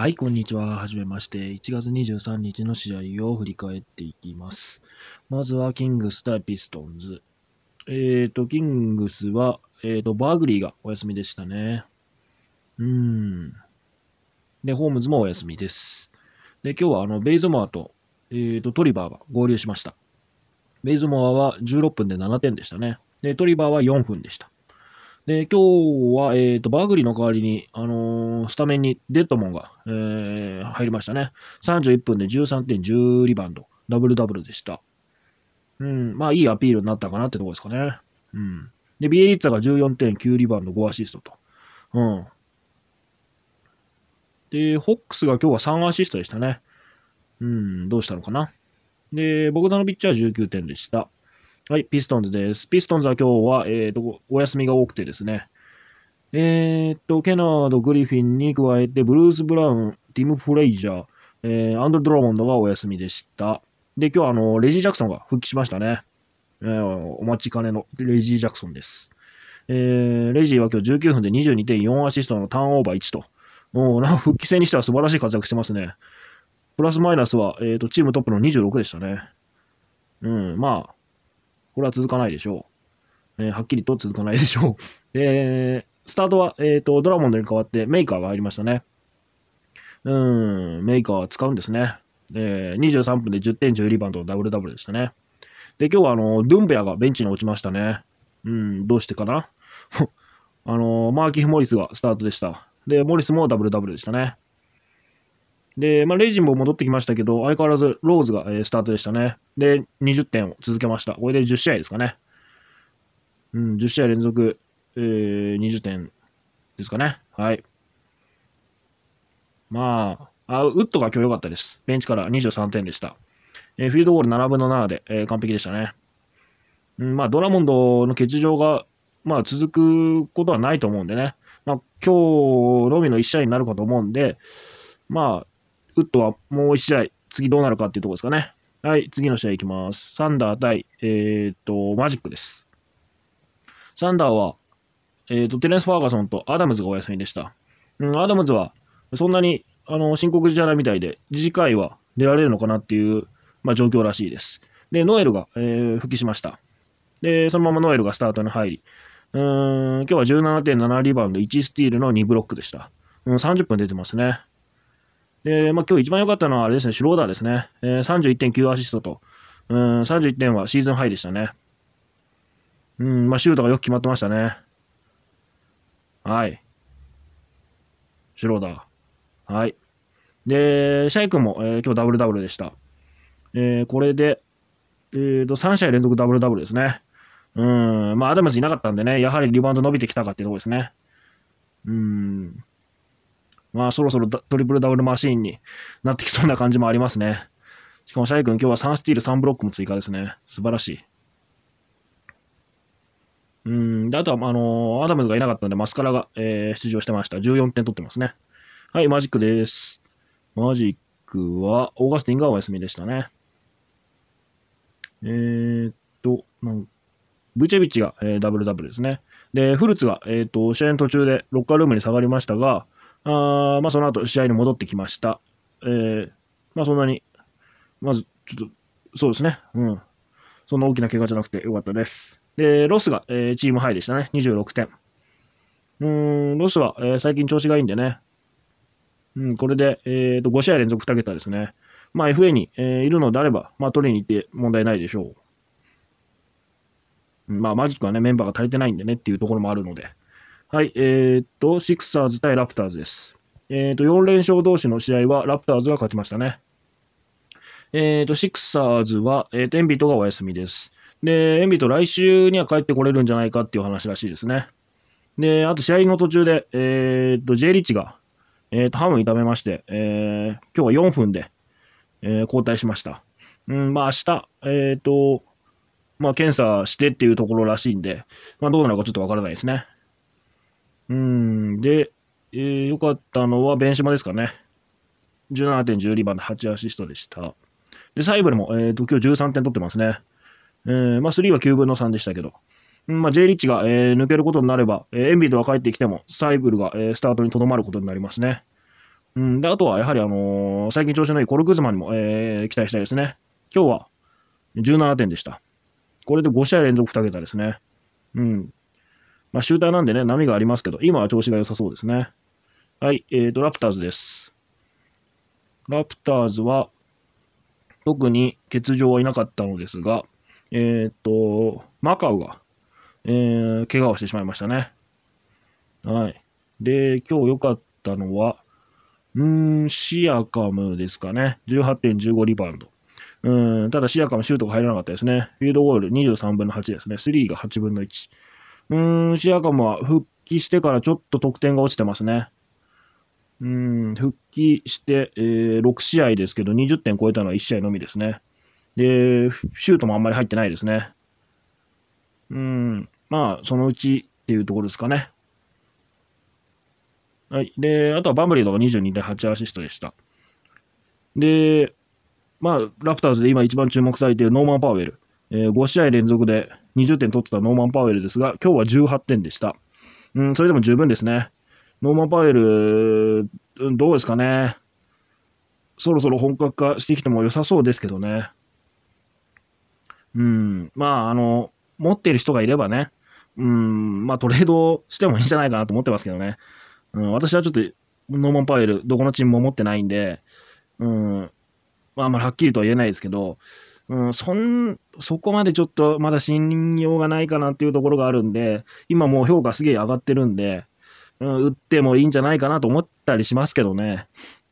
はい、こんにちは。はじめまして。1月23日の試合を振り返っていきます。まずは、キングス対ピストンズ。えっ、ー、と、キングスは、えっ、ー、と、バーグリーがお休みでしたね。うーん。で、ホームズもお休みです。で、今日は、あの、ベイゾマーと、えっ、ー、と、トリバーが合流しました。ベイゾマーは16分で7点でしたね。で、トリバーは4分でした。で、今日は、えっ、ー、と、バグリの代わりに、あのー、スタメンにデッドモンが、えー、入りましたね。31分で13.10リバウンド、ダブルダブルでした。うん、まあ、いいアピールになったかなってとこですかね。うん。で、ビエリッツァが14.9リバウンド、5アシストと。うん。で、ホックスが今日は3アシストでしたね。うん、どうしたのかな。で、ボグダノビッチは19点でした。はい、ピストンズです。ピストンズは今日は、えーと、お休みが多くてですね、えー、と、ケナード、グリフィンに加えて、ブルース・ブラウン、ティム・フレイジャー、えー、アンドル・ドラモンドがお休みでした。で、今日はあの、レジー・ジャクソンが復帰しましたね。えー、お待ちかねのレジー・ジャクソンです。えー、レジーは今日19分で22.4アシストのターンオーバー1と、もうなんか復帰戦にしては素晴らしい活躍してますね。プラスマイナスは、えーと、チームトップの26でしたね。うん、まあ、これは続かないでしょう。えー、はっきりと続かないでしょう。えー、スタートは、えーと、ドラモンドに代わってメーカーが入りましたね。うん、メーカーは使うんですね。えー、23分で10点10リバウンドダブルダブルでしたね。で、今日はあの、ドゥンベアがベンチに落ちましたね。うん、どうしてかな？あの、マーキー・モリスがスタートでした。で、モリスもダブルダブルでしたね。で、まあ、レイジンも戻ってきましたけど、相変わらずローズが、えー、スタートでしたね。で、20点を続けました。これで10試合ですかね。うん、10試合連続、えー、20点ですかね。はい。まあ、あウッドが今日良かったです。ベンチから23点でした。えー、フィールドゴール7分の7で、えー、完璧でしたね。うん、まあ、ドラモンドの欠場が、まあ、続くことはないと思うんでね。まあ、今日のみの1試合になるかと思うんで、まあ、ウッドはもう1試合、次どうなるかっていうところですかね。はい、次の試合いきます。サンダー対、えっ、と、マジックです。サンダーは、えっ、と、テレンス・ファーガソンとアダムズがお休みでした。うん、アダムズは、そんなに、あの、深刻じゃないみたいで、次回は出られるのかなっていう、まあ、状況らしいです。で、ノエルが、えー、復帰しました。で、そのままノエルがスタートに入り、うーん、今日は17.7リバウンド、1スティールの2ブロックでした。うん、30分出てますね。で、まあ、今日一番良かったのはあれですね、シュローダーですね。えー、31.9アシストと、うん、31点はシーズンハイでしたね。うん、まあ、シュートがよく決まってましたね。はい。シュローダー。はい。で、シャイ君も、えー、今日ダブルダブルでした。えー、これで、えーと、3試合連続ダブルダブルですね。うん、まあ、アダムズいなかったんでね、やはりリバウンド伸びてきたかっていうところですね。うん、まあそろそろトリプルダブルマシーンになってきそうな感じもありますね。しかもシャイ君今日は3スティール3ブロックも追加ですね。素晴らしい。うん、で、あとは、あのー、アダムズがいなかったので、マスカラが、えー、出場してました。14点取ってますね。はい、マジックです。マジックは、オーガスティンがお休みでしたね。えー、っと、なんブチェビッチが、えー、ダブルダブルですね。で、フルツが、えー、っと、試合の途中でロッカールームに下がりましたが、あまあ、その後、試合に戻ってきました。えー、まあ、そんなに、まず、ちょっと、そうですね。うん。そんな大きな怪我じゃなくてよかったです。で、ロスが、えー、チームハイでしたね。26点。うん、ロスは、えー、最近調子がいいんでね。うん、これで、えーと、5試合連続2桁ですね。まあ、FA に、えー、いるのであれば、まあ、取りに行って問題ないでしょう。まあ、マジックはね、メンバーが足りてないんでねっていうところもあるので。はい、えー、っと、シクサーズ対ラプターズです。えー、っと、4連勝同士の試合はラプターズが勝ちましたね。えー、っと、シクサーズは、えー、っと、エンビードがお休みです。で、エンビト来週には帰ってこれるんじゃないかっていう話らしいですね。で、あと試合の途中で、えー、っと、J リッチが、えー、っと、ハム痛めまして、えー、今日は4分で、えー、交代しました。うん、まあ明日、えっと、まあ検査してっていうところらしいんで、まあどうなるかちょっとわからないですね。うん、で、えー、良かったのはベンシマですかね。17.10番で8アシストでした。で、サイブルも、えーと、今日13点取ってますね。えー、まあ、3は9分の3でしたけど。うんまあ、J リッチが、えー、抜けることになれば、えー、エンビードが帰ってきても、サイブルが、えー、スタートにとどまることになりますね。うん、で、あとはやはり、あのー、最近調子のいいコルクズマンにも、えー、期待したいですね。今日は17点でした。これで5試合連続2桁ですね。うん。まあ、シューターなんでね、波がありますけど、今は調子が良さそうですね。はい、えーと、ラプターズです。ラプターズは、特に欠場はいなかったのですが、えっ、ー、と、マカウが、えー、怪我をしてしまいましたね。はい。で、今日良かったのは、うーん、シアカムですかね。18.15リバウンド。うん、ただシアカムシュートが入らなかったですね。フィールドゴール23分の8ですね。3が8分の1。うーん、シアカムは復帰してからちょっと得点が落ちてますね。うん、復帰して、えー、6試合ですけど、20点超えたのは1試合のみですね。で、シュートもあんまり入ってないですね。うん、まあ、そのうちっていうところですかね。はい。で、あとはバンブリードが22.8アシストでした。で、まあ、ラプターズで今一番注目されているノーマン・パウエル。えー、5試合連続で20点取ってたノーマン・パウエルですが、今日は18点でした。うん、それでも十分ですね。ノーマン・パウエル、どうですかね。そろそろ本格化してきても良さそうですけどね。うん、まあ、あの、持っている人がいればね、うん、まあトレードしてもいいんじゃないかなと思ってますけどね。うん、私はちょっとノーマン・パウエル、どこのチームも持ってないんで、うん、まああ、まあ、はっきりとは言えないですけど、うん、そん、そこまでちょっとまだ信用がないかなっていうところがあるんで、今もう評価すげえ上がってるんで、うん、打ってもいいんじゃないかなと思ったりしますけどね。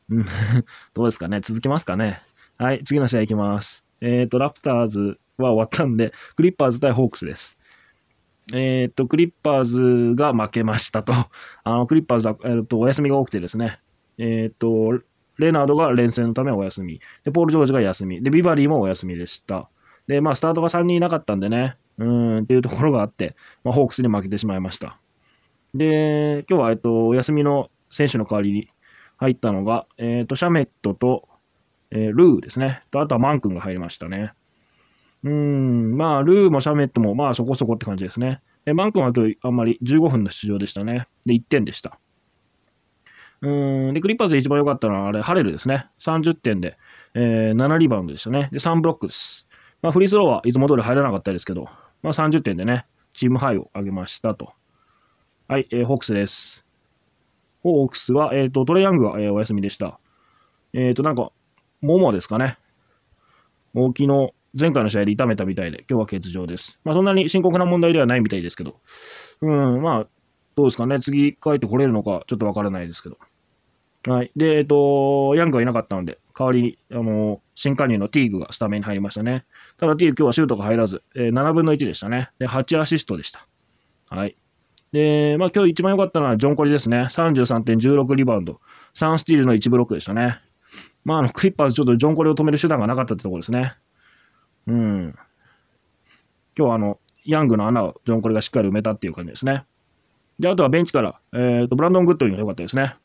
うん、どうですかね？続きますかね？はい、次の試合いきます。えっ、ー、と、ラプターズは終わったんで、クリッパーズ対ホークスです。えっ、ー、と、クリッパーズが負けましたと。あの、クリッパーズは、えーと、お休みが多くてですね。えっ、ー、と、レナードが連戦のためお休み。で、ポール・ジョージが休み。で、ビバリーもお休みでした。で、まあ、スタートが3人いなかったんでね、うーん、っていうところがあって、まあ、ホークスに負けてしまいました。で、今日は、えっと、お休みの選手の代わりに入ったのが、えっと、シャメットと、えー、ルーですね。と、あとはマン君が入りましたね。うん、まあ、ルーもシャメットも、まあ、そこそこって感じですね。えマン君は今日あんまり15分の出場でしたね。で、1点でした。うん、で、クリッパーズで一番良かったのは、あれ、ハレルですね。30点で、えー、7リバウンドでしたね。で、3ブロックです。まあ、フリースローはいつも通り入らなかったですけど、まあ、30点でね、チームハイを上げましたと。はい、えー、ホークスです。ホークスは、えっ、ー、と、トレイヤングが、えー、お休みでした。えっ、ー、と、なんか、ももですかね。大きの前回の試合で痛めたみたいで、今日は欠場です。まあ、そんなに深刻な問題ではないみたいですけど、うん、まあ、どうですかね？次帰ってこれるのか、ちょっとわからないですけど。はい。で、えっ、と、ヤングはいなかったので、代わりに、あの、新加入のティーグがスタメンに入りましたね。ただ、ティーグ今日はシュートが入らず、えー、7分の1でしたね。で、8アシストでした。はい。で、まあ今日一番良かったのはジョンコリですね。33.16リバウンド。3スティールの1ブロックでしたね。まああの、クリッパーズちょっとジョンコリを止める手段がなかったってところですね。うん。今日はあの、ヤングの穴をジョンコリがしっかり埋めたっていう感じですね。で、あとはベンチから、えっ、ー、と、ブランドン・グッドウィンが良かったですね。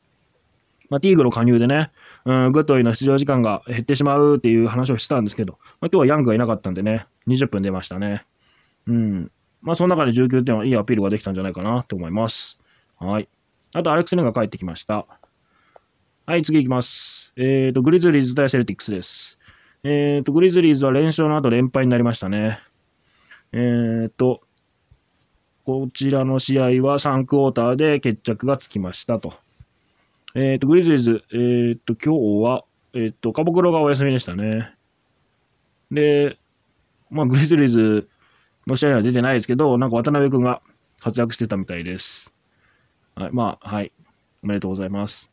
まあ、ティーグの加入でね、うん、グッドウィンの出場時間が減ってしまうっていう話をしてたんですけど、まあ、今日はヤングがいなかったんでね、20分出ましたね。うん。まあ、その中で19点はいいアピールができたんじゃないかなと思います。はい。あと、アレックス・レンが帰ってきました。はい、次行きます。えっ、ー、と、グリズリーズ対セルティックスです。えっ、ー、と、グリズリーズは連勝の後連敗になりましたね。えっ、ー、と、こちらの試合は3クォーターで決着がつきましたと。えっ、と、グリズリーズ、えっ、と、今日は、えっ、と、カボクロがお休みでしたね。で、まあ、グリズリーズの試合には出てないですけど、なんか渡辺君が活躍してたみたいです。はい、まあ、はい。おめでとうございます。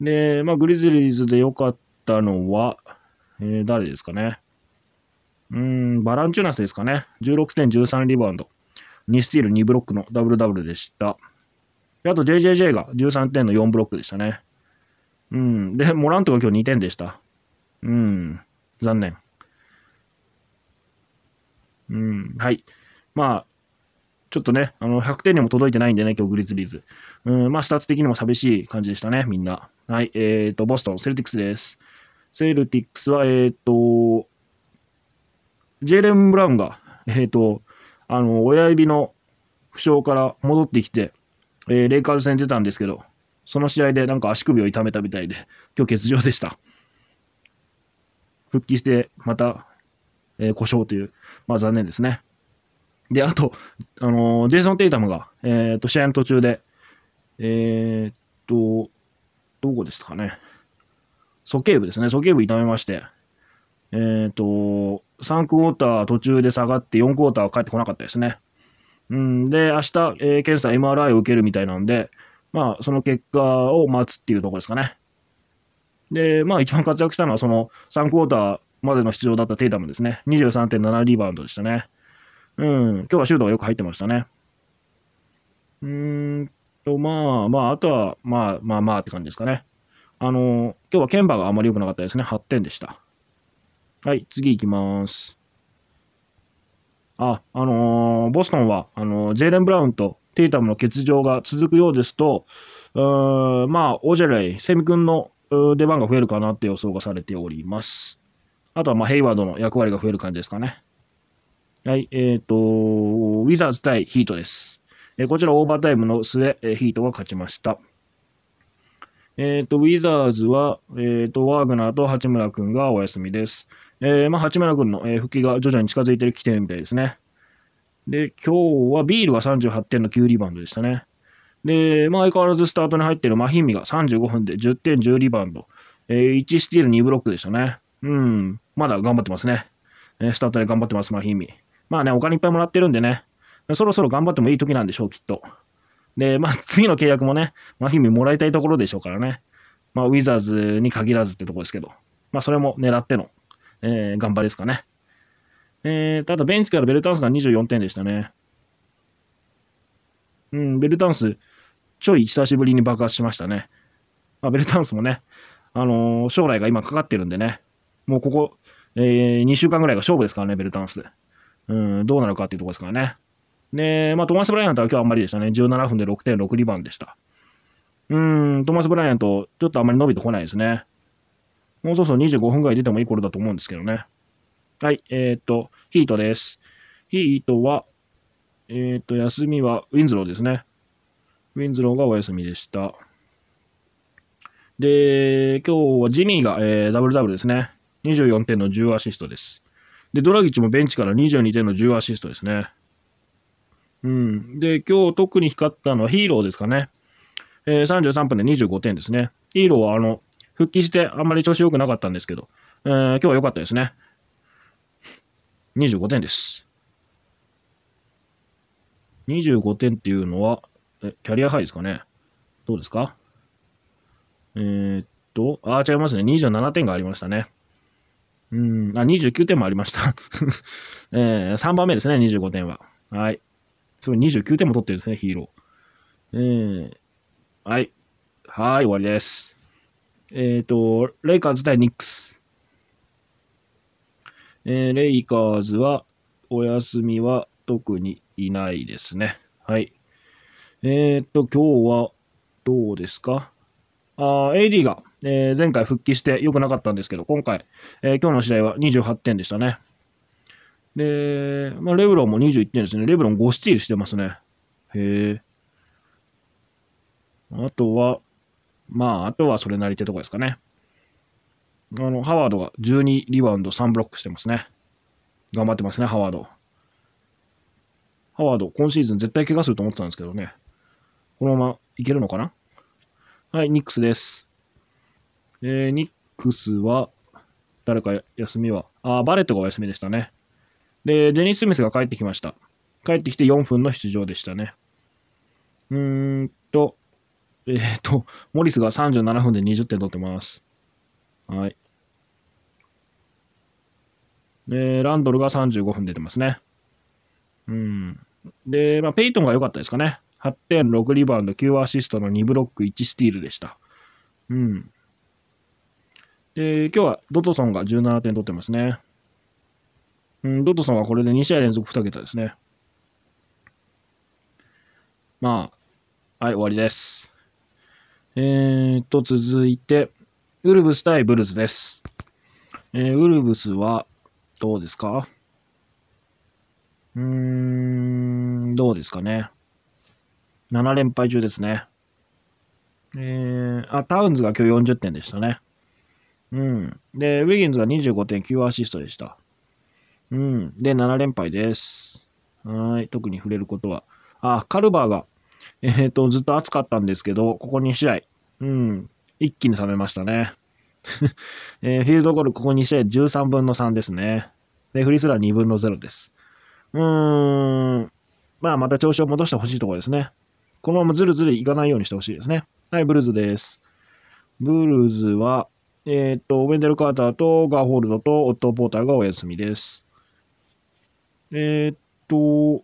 で、まあ、グリズリーズで良かったのは、えー、誰ですかね。うん、バランチュナスですかね。16.13リバウンド。2スティール2ブロックのダブルダブルでした。であと JJJ が13点の4ブロックでしたね。うん。で、モラントが今日2点でした。うん。残念。うん、はい。まあ、ちょっとね、あの、100点にも届いてないんでね、今日グリズリーズ。うん、まあ、スタッツ的にも寂しい感じでしたね、みんな。はい、えっ、ー、と、ボストン、セルティックスです。セルティックスは、えっ、ー、と、ジェイレン・ブラウンが、えっ、ー、と、あの、親指の負傷から戻ってきて、えー、レイカーズ戦出たんですけど、その試合でなんか足首を痛めたみたいで、今日欠場でした。復帰して、また、えー、故障という、まあ残念ですね。で、あと、あのー、ジェイソン・テイタムが、えっ、と、試合の途中で、えっと、どこですかね。鼠径部ですね。鼠径部痛めまして、えっと、3クォーター途中で下がって4クォーターは帰ってこなかったですね。うん、で、明日、えー、検査 MRI を受けるみたいなんで、まあ、その結果を待つっていうところですかね。で、まあ、一番活躍したのは、その3クォーターまでの出場だったテイタムですね。23.7リバウンドでしたね。うん、今日はシュートがよく入ってましたね。うーんと、まあ、まあ、あとは、まあ、まあ、まあって感じですかね。あの、今日はケンバがあまり良くなかったですね。8点でした。はい、次行きます。あ、あのー、ボストンは、あのー、ジェイレン・ブラウンとテイタムの欠場が続くようですと、うまあ、オジェレイ、セミ君の出番が増えるかなって予想がされております。あとは、まあ、ヘイワードの役割が増える感じですかね。はい、えっ、ー、と、ウィザーズ対ヒートです。えこちらオーバータイムの末、えヒートが勝ちました。えっ、と、ウィザーズは、えっ、と、ワーグナーと八村君がお休みです。えー、まあ、八村君の、え復帰が徐々に近づいてきてるみたいですね。で、今日はビールが38点の9リバウンドでしたね。で、まあ、相変わらずスタートに入ってるマヒンミが35分で10点10リバウンド、えー、1スティール2ブロックでしたね。うん、まだ頑張ってますね。えスタートで頑張ってます、マヒンミ。まあね、お金いっぱいもらってるんでね、そろそろ頑張ってもいい時なんでしょう、きっと。で、まあ、次の契約もね、マヒンミもらいたいところでしょうからね。まあ、ウィザーズに限らずってとこですけど、まあ、それも狙っての、えー、頑張りですかね。えー、ただ、ベンチからベルタンスが24点でしたね。うん、ベルタンス、ちょい久しぶりに爆発しましたね。まあ、ベルタンスもね、あのー、将来が今かかってるんでね、もうここ、えー、2週間ぐらいが勝負ですからね、ベルタンス。うん、どうなるかっていうところですからね。で、まあ、トマス・ブライアントは今日あんまりでしたね。17分で6.6リバウンドでした。うん、トマス・ブライアント、ちょっとあんまり伸びてこないですね。もうそろそろ25分ぐらい出てもいい頃だと思うんですけどね。はい、えっ、と、ヒートです。ヒートは、えっ、と、休みはウィンズローですね。ウィンズローがお休みでした。で、今日はジミーが、えー、ダブルダブルですね。24点の10アシストです。で、ドラギッチもベンチから22点の10アシストですね。うん。で、今日特に光ったのはヒーローですかね。えー、33分で25点ですね。ヒーローは、あの、復帰してあんまり調子良くなかったんですけど、えー、今日は良かったですね。25点です。25点っていうのは、え、キャリアハイですかねどうですか？えー、っと、あ、違いますね。27点がありましたね。うん、あ、29点もありました えー、3番目ですね、25点は。はい。すごい、29点も取ってるんですね、ヒーロー。えー、はい。はい、終わりです。えっ、ー、と、レイカーズ対ニックス。えー、レイカーズは、お休みは特にいないですね。はい。えっ、ー、と、今日はどうですか？あ ?AD が、えー、前回復帰して良くなかったんですけど、今回、えー、今日の試合は28点でしたね。で、まあ、レブロンも21点ですね。レブロン5スティールしてますね。へえ。あとは、まあ、あとはそれなりってとこですかね。あの、ハワードが12リバウンド3ブロックしてますね。頑張ってますね、ハワード。ハワード、今シーズン絶対怪我すると思ってたんですけどね。このままいけるのかな？はい、ニックスです。えー、ニックスは、誰か休みは、あ、バレットがお休みでしたね。で、ジェニー・スミスが帰ってきました。帰ってきて4分の出場でしたね。うーんと、えっ、と、モリスが37分で20点取ってます。はい。で、ランドルが35分出てますね。うん。で、まあ、ペイトンが良かったですかね。8点、6リバウンド、9アシストの2ブロック、1スティールでした。うん。で、今日はドトソンが17点取ってますね。うん、ドトソンはこれで2試合連続2桁ですね。まあ、はい、終わりです。えーと、続いて、ウルブス対ブルズです。えー、ウルブスは、どうですか？うーん、どうですかね。7連敗中ですね。えー、あ、タウンズが今日40点でしたね。うん。で、ウィギンズが25.9アシストでした。うん。で、7連敗です。はい。特に触れることは。あ、カルバーが、えっ、ー、と、ずっと暑かったんですけど、ここ2試合、うん。一気に冷めましたね。えー、フィールドゴール、ここ2試合13分の3ですね。で、フリースラー2分の0です。うーん。まあ、また調子を戻してほしいところですね。このままずるずるいかないようにしてほしいですね。はい、ブルーズです。ブルーズは、えっ、と、ウェンデル・カーターとガーホールドとオットー・ポーターがお休みです。えっ、と、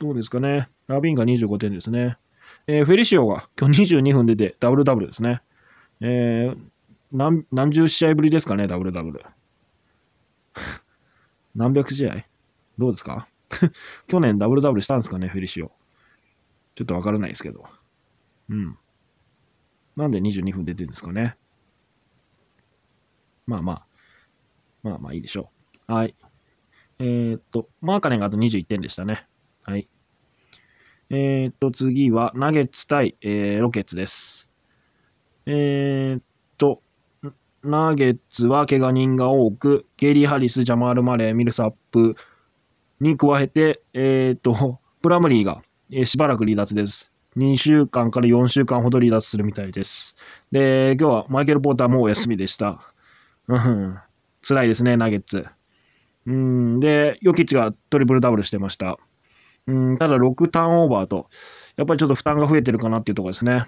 どうですかね。ラビンが25点ですね。えー、フェリシオが今日22分出てダブルダブルですね。えー、何何十試合ぶりですかね、ダブルダブル。何百試合？どうですか？去年ダブルダブルしたんですかね、フェリシオ。ちょっとわからないですけど。うん。なんで22分出てるんですかね？まあまあ。まあまあいいでしょう。はい。えー、っと、マーカネンがあと21点でしたね。はい。えー、っと、次は、ナゲッツ対、えー、ロケッツです。えー、っと、ナゲッツは怪我人が多く、ゲイリー・ハリス、ジャマール・マレー、ミルサップに加えて、えー、っと、プラムリーが、えー、しばらく離脱です。2週間から4週間ほど離脱するみたいです。で、今日はマイケル・ポーターもお休みでした。うん、辛いですね、ナゲッツ。うん、で、ヨキッチがトリプルダブルしてました。うん、ただ6ターンオーバーと、やっぱりちょっと負担が増えてるかなっていうところですね。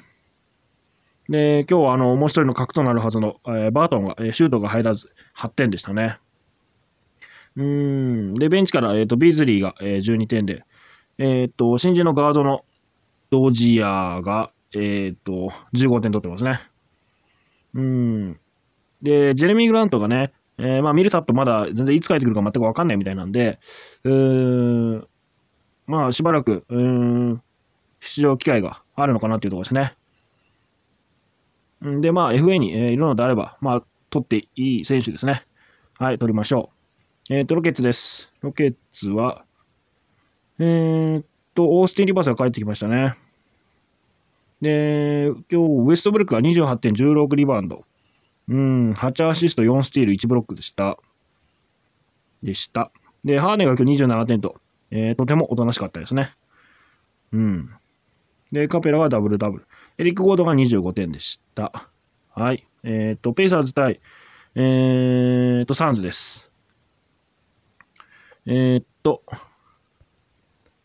で、今日はあの、もう一人の核となるはずの、えー、バートンが、えー、シュートが入らず8点でしたね。うん、で、ベンチから、えーと、ビーズリーが、えー、12点で、えっ、ー、と、新人のガードのドジアが、えっ、と、15点取ってますね。うん。で、ジェレミー・グラントがね、えー、まあ、ミルサップまだ全然いつ帰ってくるか全くわかんないみたいなんで、うーん、まあ、しばらく、うん、出場機会があるのかなっていうところですね。で、まあ、FA に、え、いるのであれば、まあ、取っていい選手ですね。はい、取りましょう。えっ、ー、と、ロケッツです。ロケッツは、えー、っと、オースティン・リバースが帰ってきましたね。で、今日、ウエストブルックが28.16リバウンド。うん、8アシスト、4スティール、1ブロックでした。でした。で、ハーネが今日27点と、えー、とてもおとなしかったですね。うん。で、カペラがダブルダブル。エリック・ゴードが25点でした。はい。えっ、ー、と、ペイサーズ対、えっ、ー、と、サンズです。えっ、ー、と、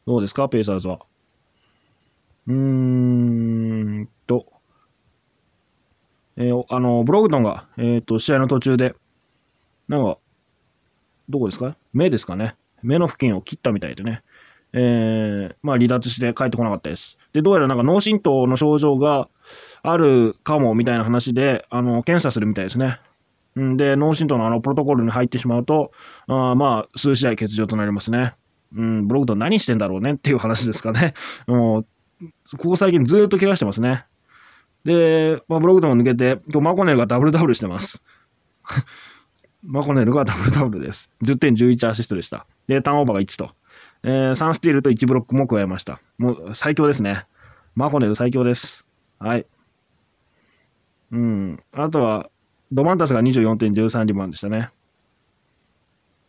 どうですか、ペイサーズは。うーんと、えー、あの、ブログトンが、えっ、と、試合の途中で、なんか、どこですか？目ですかね。目の付近を切ったみたいでね。えー、まあ離脱して帰ってこなかったです。で、どうやらなんか脳震盪の症状があるかもみたいな話で、あの、検査するみたいですね。んで、脳震盪のあのプロトコルに入ってしまうと、あまあ、数試合欠場となりますね。うん、ブログと何してんだろうねっていう話ですかね。もう、ここ最近ずっと怪我してますね。で、まあ、ブログとも抜けて、今日マコネルがダブルダブルしてます。マコネルがダブルダブルです。10点11アシストでした。で、ターンオーバーが1と。えー、3スティールと1ブロックも加えました。もう最強ですね。マコネル最強です。はい。うん。あとは、ドマンタスが24点13リバウンドでしたね。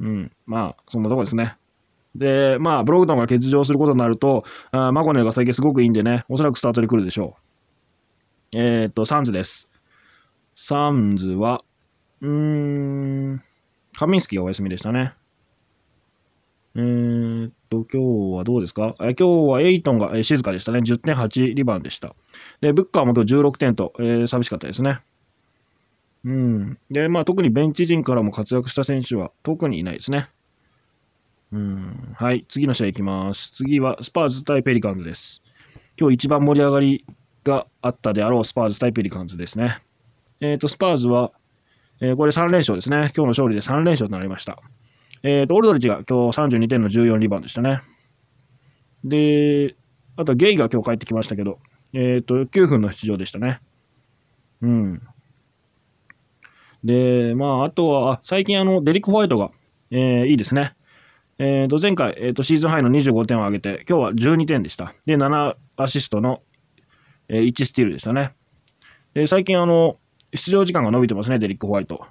うん。まあ、そんなとこですね。で、まあ、ブログトンが欠場することになると、あマコネルが最近すごくいいんでね、おそらくスタートで来るでしょう。えっ、と、サンズです。サンズは、うーん、カミンスキーがお休みでしたね。えー、っと、今日はどうですか？え今日はエイトンが、え静かでしたね。10.8リバウンドでした。で、ブッカーも今日16点と、えー、寂しかったですね。うん。で、まあ特にベンチ陣からも活躍した選手は特にいないですね。うん。はい。次の試合いきます。次はスパーズ対ペリカンズです。今日一番盛り上がりがあったであろうスパーズ対ペリカンズですね。えっ、と、スパーズは、えー、これ3連勝ですね。今日の勝利で3連勝となりました。えっ、ー、と、オルドリッチが今日32点の14リバウンドでしたね。で、あとゲイが今日帰ってきましたけど、えっ、ー、と、9分の出場でしたね。うん。で、まあ、あとは、最近あの、デリック・ホワイトが、えー、いいですね。えっ、ー、と、前回、えっ、と、シーズンハイの25点を上げて、今日は12点でした。で、7アシストの、え、1スティールでしたね。で、最近あの、出場時間が伸びてますね、デリック・ホワイト。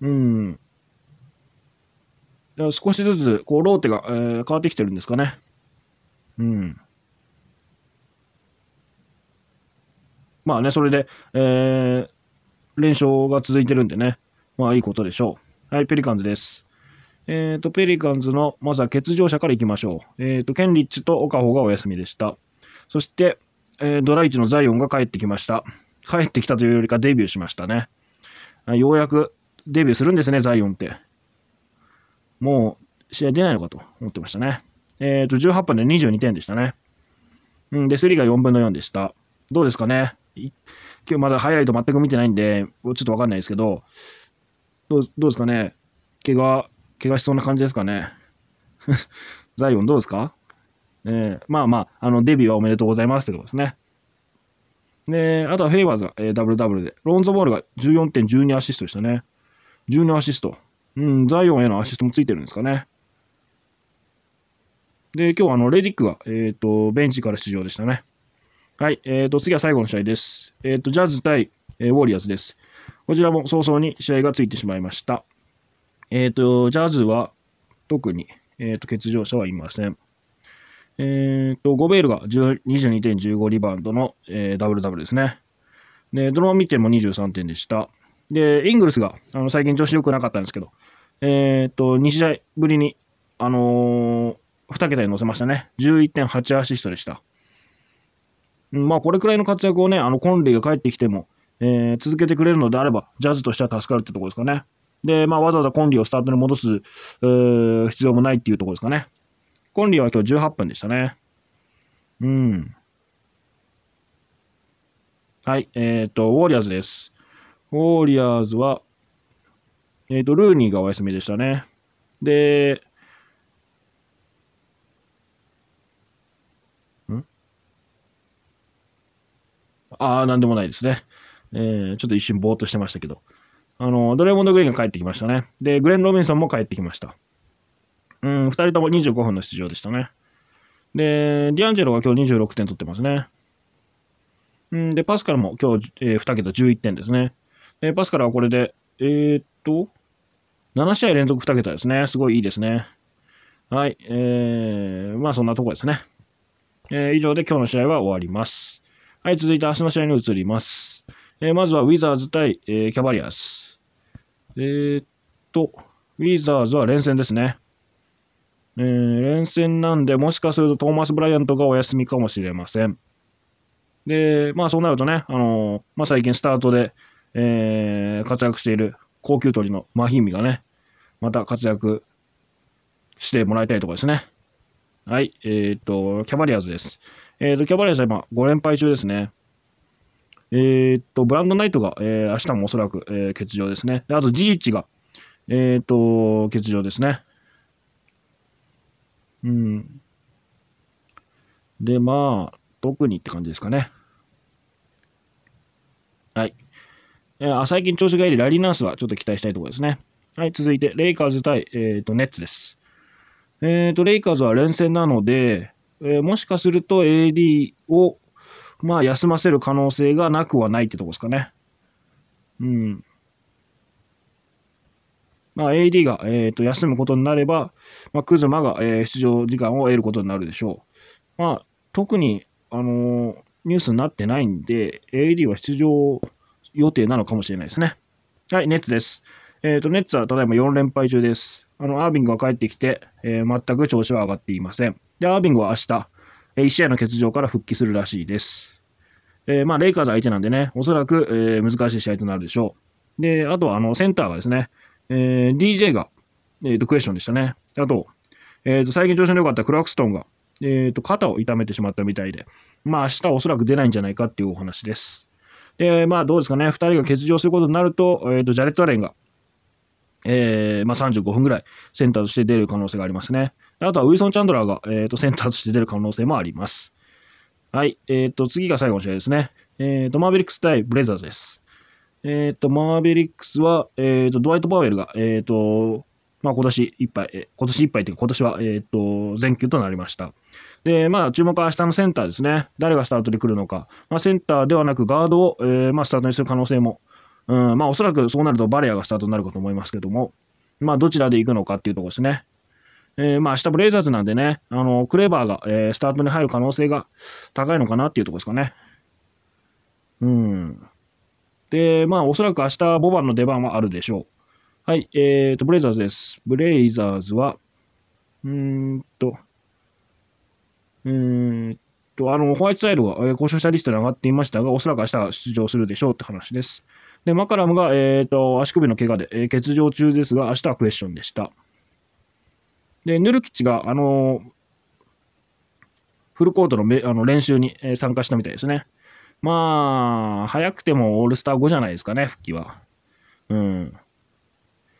うん。少しずつ、こう、ローテが、えー、変わってきてるんですかね。うん。まあね、それで、えー、連勝が続いてるんでね、まあいいことでしょう。はい、ペリカンズです。えっ、ー、と、ペリカンズの、まずは欠場者からいきましょう。えっ、ー、と、ケンリッチとオカホがお休みでした。そして、えー、ドライチのザイオンが帰ってきました。帰ってきたというよりかデビューしましたね。ようやくデビューするんですね、ザイオンって。もう試合出ないのかと思ってましたね。えっ、ー、と、18分で22点でしたね。うん、で、スリーが4分の4でした。どうですかね？今日まだハイライト全く見てないんで、ちょっとわかんないですけど、どうどうですかね？怪我、怪我しそうな感じですかね？ザイオンどうですか？えー、まあまあ、あの、デビューはおめでとうございますってことですね。で、あとはフェイバーズが、えー、ダブルダブルで、ロンゾボールが14.12アシストでしたね。12アシスト。うん、ザイオンへのアシストもついてるんですかね。で、今日あの、レディックが、えっ、ー、と、ベンチから出場でしたね。はい、えっ、ー、と、次は最後の試合です。えっ、ー、と、ジャズ対、えー、ウォリアーズです。こちらも早々に試合がついてしまいました。えっ、と、ジャズは特に、えっ、と、欠場者はいません。えっ、と、ゴベールが22.15リバウンドの、えー、ダブルダブルですね。で、ドローン見ても23点でした。で、イングルスが、あの最近調子良くなかったんですけど、えっ、と、2試合ぶりに、あのー、2桁に乗せましたね。11.8アシストでした。まあ、これくらいの活躍をね、あの、コンリーが帰ってきても、えー、続けてくれるのであれば、ジャズとしては助かるってところですかね。で、まあ、わざわざコンリーをスタートに戻す、必要もないっていうところですかね。コンリーは今日18分でしたね。うん。はい、えっ、ー、と、ウォーリアーズです。ウォーリアーズは、えっ、ー、と、ルーニーがお休みでしたね。で、ん？ああ、なんでもないですね。えー、ちょっと一瞬ぼーっとしてましたけど。あの、ドレモンド・グリーンが帰ってきましたね。で、グレン・ロビンソンも帰ってきました。うん、2人とも25分の出場でしたね。で、ディアンジェロが今日26点取ってますね。うん、で、パスカルも今日、えー、2桁11点ですね。で、パスカルはこれで、えー、っと、7試合連続2桁ですね。すごいいいですね。はい。えー、まあそんなとこですね。えー、以上で今日の試合は終わります。はい、続いて明日の試合に移ります。えー、まずはウィザーズ対、えー、キャバリアス。えー、っと、ウィザーズは連戦ですね。えー、連戦なんで、もしかするとトーマス・ブライアントがお休みかもしれません。で、まあそうなるとね、あのー、まあ最近スタートで、えー、活躍している高級鳥のマヒミがね、また活躍してもらいたいところですね。はい、えー、と、キャバリアーズです。えー、っと、キャバリアーズは今5連敗中ですね。えー、っと、ブランドナイトが、えー、明日もおそらく、えー、欠場ですね。であと、ジーチが、えー、っと、欠場ですね。で、まあ、特にって感じですかね。はい。えー、最近調子がいいラリーナースはちょっと期待したいところですね。はい、続いて、レイカーズ対、えーと、ネッツです。えーと、レイカーズは連戦なので、えー、もしかすると AD を、まあ、休ませる可能性がなくはないってとこですかね。うん。まあ、AD が、えーと、休むことになれば、まあ、クズマが、えー、出場時間を得ることになるでしょう。まあ、特に、あのー、ニュースになってないんで、AD は出場予定なのかもしれないですね。はい、ネッツです。えっ、ー、と、ネッツはただいま4連敗中です。あの、アービングが帰ってきて、えー、全く調子は上がっていません。で、アービングは明日、え1試合の欠場から復帰するらしいです。えまあ、レイカーズ相手なんでね、おそらく、え難しい試合となるでしょう。で、あとは、あの、センターがですね、えー、DJ が、えーと、クエスチョンでしたね。あと、えーと、最近調子の良かったクラクストンが、えーと、肩を痛めてしまったみたいで、まあ明日おそらく出ないんじゃないかっていうお話です。で、まあどうですかね、2人が欠場することになると、えーと、ジャレット・アレンが、えーまあ、35分ぐらいセンターとして出る可能性がありますね。あとはウィソン・チャンドラーが、えーと、センターとして出る可能性もあります。はい、えーと、次が最後の試合ですね。えーと、マーベリックス対ブレザーズです。えっ、ー、と、マーベリックスは、えっ、ー、と、ドワイト・パウエルが、えっ、ー、と、まあ、今年いっぱい、え今年いっぱいというか、今年は、えっ、と、全休となりました。で、まあ、注目は明日のセンターですね。誰がスタートで来るのか。まあ、センターではなくガードを、えー、まあ、スタートにする可能性も、うん、まあ、おそらくそうなるとバレアがスタートになるかと思いますけども、まあ、どちらで行くのかっていうところですね。えー、まあ、明日ブレイザーズなんでね、あの、クレバーが、えー、スタートに入る可能性が高いのかなっていうところですかね。うん。で、まあ、おそらく明日、ボバンの出番はあるでしょう。はい、えーと、ブレイザーズです。ブレイザーズは、うーんと、うーんと、あの、ホワイトサイドが、えー、交渉者リストに上がっていましたが、おそらく明日は出場するでしょうって話です。で、マカラムが、えーと、足首の怪我で、えー、欠場中ですが、明日はクエスチョンでした。で、ヌルキチが、あのー、フルコートのめあの練習に、参加したみたいですね。まあ、早くてもオールスター後じゃないですかね、復帰は。うん。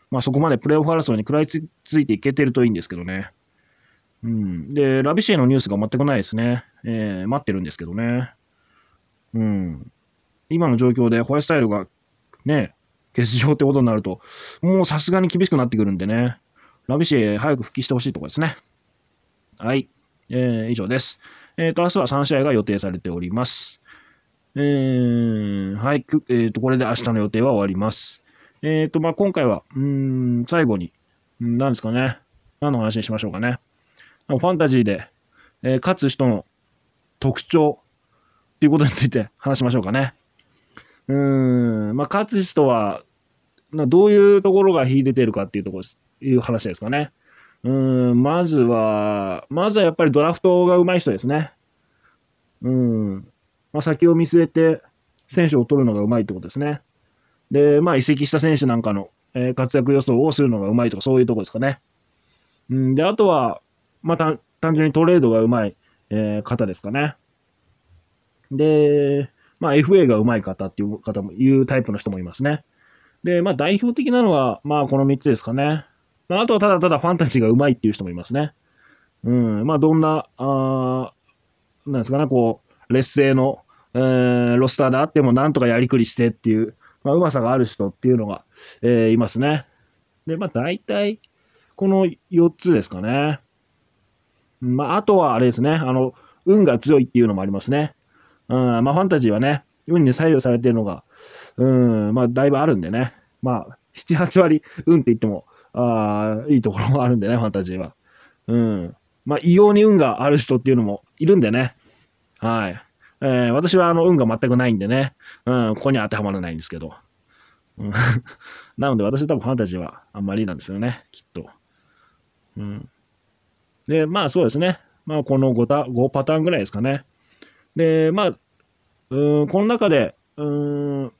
まあそこまでプレーオフ争いに食らいついていけてるといいんですけどね。うん。で、ラビシエのニュースが全くないですね。えー、待ってるんですけどね。うん。今の状況でホワイトスタイルがね、欠場ってことになると、もうさすがに厳しくなってくるんでね。ラビシエ早く復帰してほしいところですね。はい。えー、以上です。えっ、ー、と、明日は3試合が予定されております。えー、はい。えっ、ー、と、これで明日の予定は終わります。えっ、ー、と、まあ、今回は、うん、最後に、何ですかね。何の話にしましょうかね。ファンタジーで、えー、勝つ人の特徴っていうことについて話しましょうかね。うん、まあ、勝つ人は、どういうところが秀でてるかっていうところです、いう話ですかね。うん、まずは、まずはやっぱりドラフトが上手い人ですね。うん、まあ、先を見据えて選手を取るのが上手いってことですね。で、まあ、移籍した選手なんかの、えー、活躍予想をするのがうまいとか、そういうとこですかね。うん、で、あとは、また、単純にトレードがうまい、えー、方ですかね。で、まあ、FA がうまい方っていう方も、いうタイプの人もいますね。で、まあ、代表的なのは、まあ、この3つですかね。まあ、あとはただただファンタジーがうまいっていう人もいますね。うん、まあ、どんな、あなんですかね、こう、劣勢の、えー、ロスターであってもなんとかやりくりしてっていう、まあ、うまさがある人っていうのが、えー、いますね。で、まあ大体、この4つですかね。まあ、あとはあれですね、あの、運が強いっていうのもありますね。うん、まあファンタジーはね、運に左右されてるのが、うん、まあだいぶあるんでね。まあ、7、8割運って言っても、ああいいところもあるんでね、ファンタジーは。うん。まあ、異様に運がある人っていうのもいるんでね。はい。えー、私はあの運が全くないんでね、うん、ここには当てはまらないんですけど。うん、なので私多分ファンタジーはあんまりなんですよね、きっと。うん、で、まあそうですね。まあこの 5, た5パターンぐらいですかね。で、まあ、うんこの中で、うん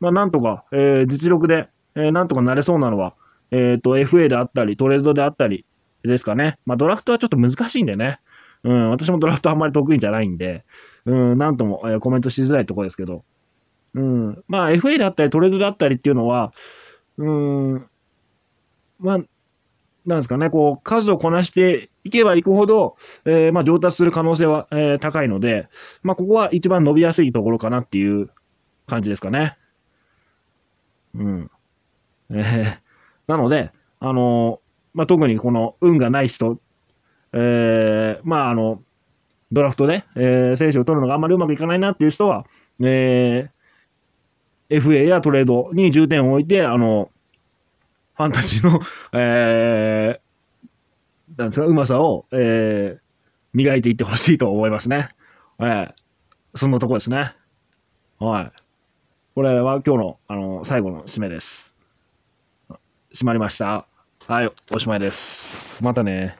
まあなんとか、えー、実力で、えー、なんとかなれそうなのは、えっ、ー、と FA であったり、トレードであったりですかね。まあドラフトはちょっと難しいんでね。うん、私もドラフトあんまり得意じゃないんで、うん、なんとも、えー、コメントしづらいところですけど、うん、まあ FA であったりトレードであったりっていうのは、うん、まあ、なんですかね、こう、数をこなしていけばいくほど、えー、まあ、上達する可能性は、えー、高いので、まあ、ここは一番伸びやすいところかなっていう感じですかね。うん。えー、なので、あのまあ、特にこの運がない人えー、まあ、あの、ドラフトで、えー、選手を取るのがあんまりうまくいかないなっていう人は、えー、FA やトレードに重点を置いて、あの、ファンタジーの、えー、なんですか、うまさを、えー、磨いていってほしいと思いますね。えー、そんなとこですね。はい。これは今日の、あの、最後の締めです。閉まりました。はい、おしまいです。またね。